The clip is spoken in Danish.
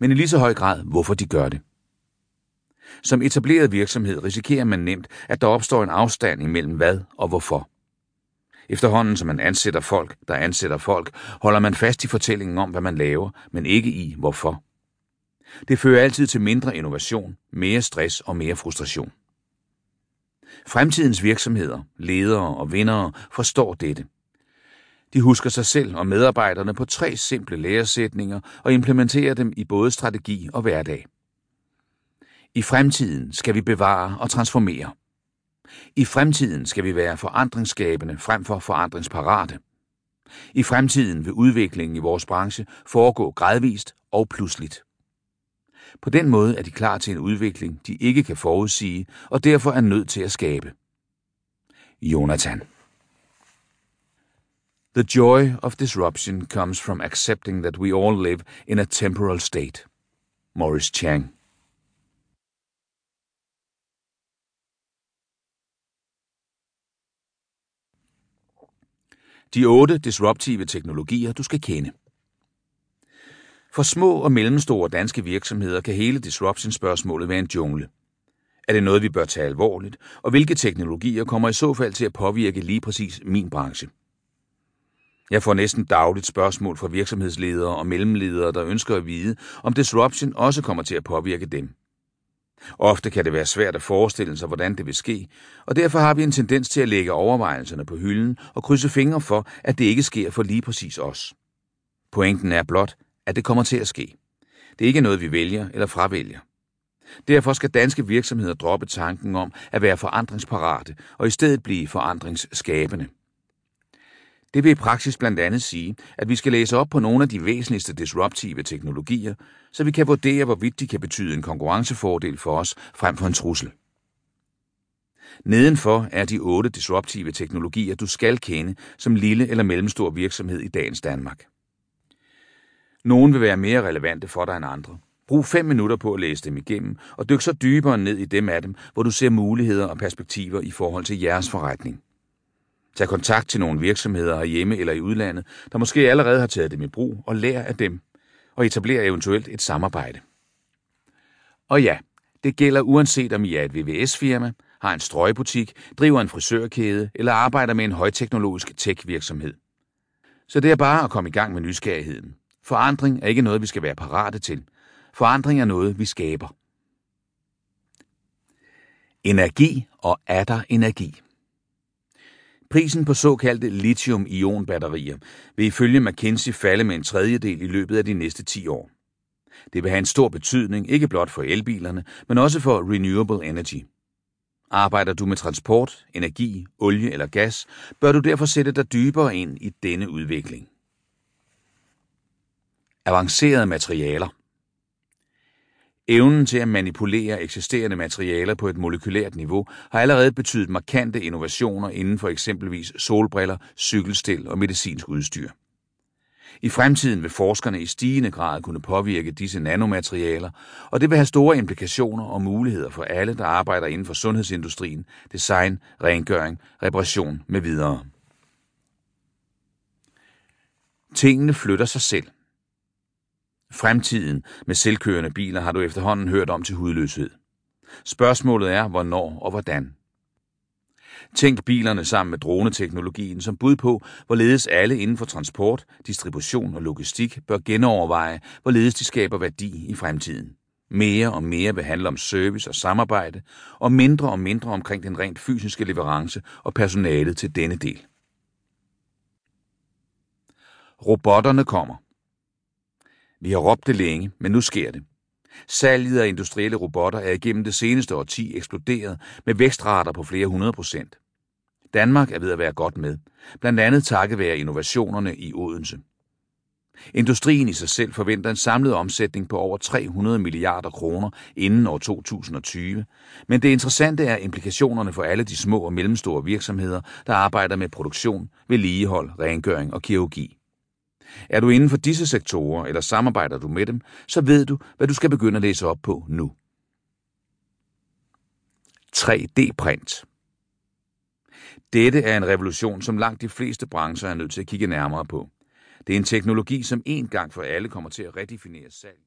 men i lige så høj grad, hvorfor de gør det. Som etableret virksomhed risikerer man nemt, at der opstår en afstand imellem hvad og hvorfor. Efterhånden som man ansætter folk, der ansætter folk, holder man fast i fortællingen om, hvad man laver, men ikke i hvorfor. Det fører altid til mindre innovation, mere stress og mere frustration. Fremtidens virksomheder, ledere og vindere forstår dette. De husker sig selv og medarbejderne på tre simple læresætninger og implementerer dem i både strategi og hverdag. I fremtiden skal vi bevare og transformere. I fremtiden skal vi være forandringsskabende frem for forandringsparate. I fremtiden vil udviklingen i vores branche foregå gradvist og pludseligt. På den måde er de klar til en udvikling, de ikke kan forudsige, og derfor er nødt til at skabe. Jonathan The joy of disruption comes from accepting that we all live in a temporal state. Morris Chang De otte disruptive teknologier, du skal kende. For små og mellemstore danske virksomheder kan hele disruption-spørgsmålet være en jungle. Er det noget, vi bør tage alvorligt, og hvilke teknologier kommer i så fald til at påvirke lige præcis min branche? Jeg får næsten dagligt spørgsmål fra virksomhedsledere og mellemledere, der ønsker at vide, om disruption også kommer til at påvirke dem. Ofte kan det være svært at forestille sig, hvordan det vil ske, og derfor har vi en tendens til at lægge overvejelserne på hylden og krydse fingre for, at det ikke sker for lige præcis os. Pointen er blot, at det kommer til at ske. Det er ikke noget, vi vælger eller fravælger. Derfor skal danske virksomheder droppe tanken om at være forandringsparate og i stedet blive forandringsskabende. Det vil i praksis blandt andet sige, at vi skal læse op på nogle af de væsentligste disruptive teknologier, så vi kan vurdere, hvorvidt de kan betyde en konkurrencefordel for os frem for en trussel. Nedenfor er de otte disruptive teknologier, du skal kende som lille eller mellemstor virksomhed i dagens Danmark. Nogle vil være mere relevante for dig end andre. Brug fem minutter på at læse dem igennem, og dyk så dybere ned i dem af dem, hvor du ser muligheder og perspektiver i forhold til jeres forretning. Tag kontakt til nogle virksomheder herhjemme eller i udlandet, der måske allerede har taget dem i brug, og lær af dem, og etablere eventuelt et samarbejde. Og ja, det gælder uanset om I er et VVS-firma, har en strøgbutik, driver en frisørkæde eller arbejder med en højteknologisk tech-virksomhed. Så det er bare at komme i gang med nysgerrigheden. Forandring er ikke noget, vi skal være parate til. Forandring er noget, vi skaber. Energi og er der energi? Prisen på såkaldte lithium-ion-batterier vil ifølge McKinsey falde med en tredjedel i løbet af de næste 10 år. Det vil have en stor betydning ikke blot for elbilerne, men også for renewable energy. Arbejder du med transport, energi, olie eller gas, bør du derfor sætte dig dybere ind i denne udvikling. Avancerede materialer Evnen til at manipulere eksisterende materialer på et molekylært niveau har allerede betydet markante innovationer inden for eksempelvis solbriller, cykelstil og medicinsk udstyr. I fremtiden vil forskerne i stigende grad kunne påvirke disse nanomaterialer, og det vil have store implikationer og muligheder for alle, der arbejder inden for sundhedsindustrien, design, rengøring, reparation med videre. Tingene flytter sig selv. Fremtiden med selvkørende biler har du efterhånden hørt om til hudløshed. Spørgsmålet er, hvornår og hvordan. Tænk bilerne sammen med droneteknologien som bud på, hvorledes alle inden for transport, distribution og logistik bør genoverveje, hvorledes de skaber værdi i fremtiden. Mere og mere vil handle om service og samarbejde, og mindre og mindre omkring den rent fysiske leverance og personalet til denne del. Robotterne kommer. Vi har råbt det længe, men nu sker det. Salget af industrielle robotter er igennem det seneste årti eksploderet med vækstrater på flere hundrede procent. Danmark er ved at være godt med, blandt andet takket være innovationerne i Odense. Industrien i sig selv forventer en samlet omsætning på over 300 milliarder kroner inden år 2020, men det interessante er implikationerne for alle de små og mellemstore virksomheder, der arbejder med produktion, vedligehold, rengøring og kirurgi. Er du inden for disse sektorer, eller samarbejder du med dem, så ved du, hvad du skal begynde at læse op på nu. 3D-print Dette er en revolution, som langt de fleste brancher er nødt til at kigge nærmere på. Det er en teknologi, som en gang for alle kommer til at redefinere salg.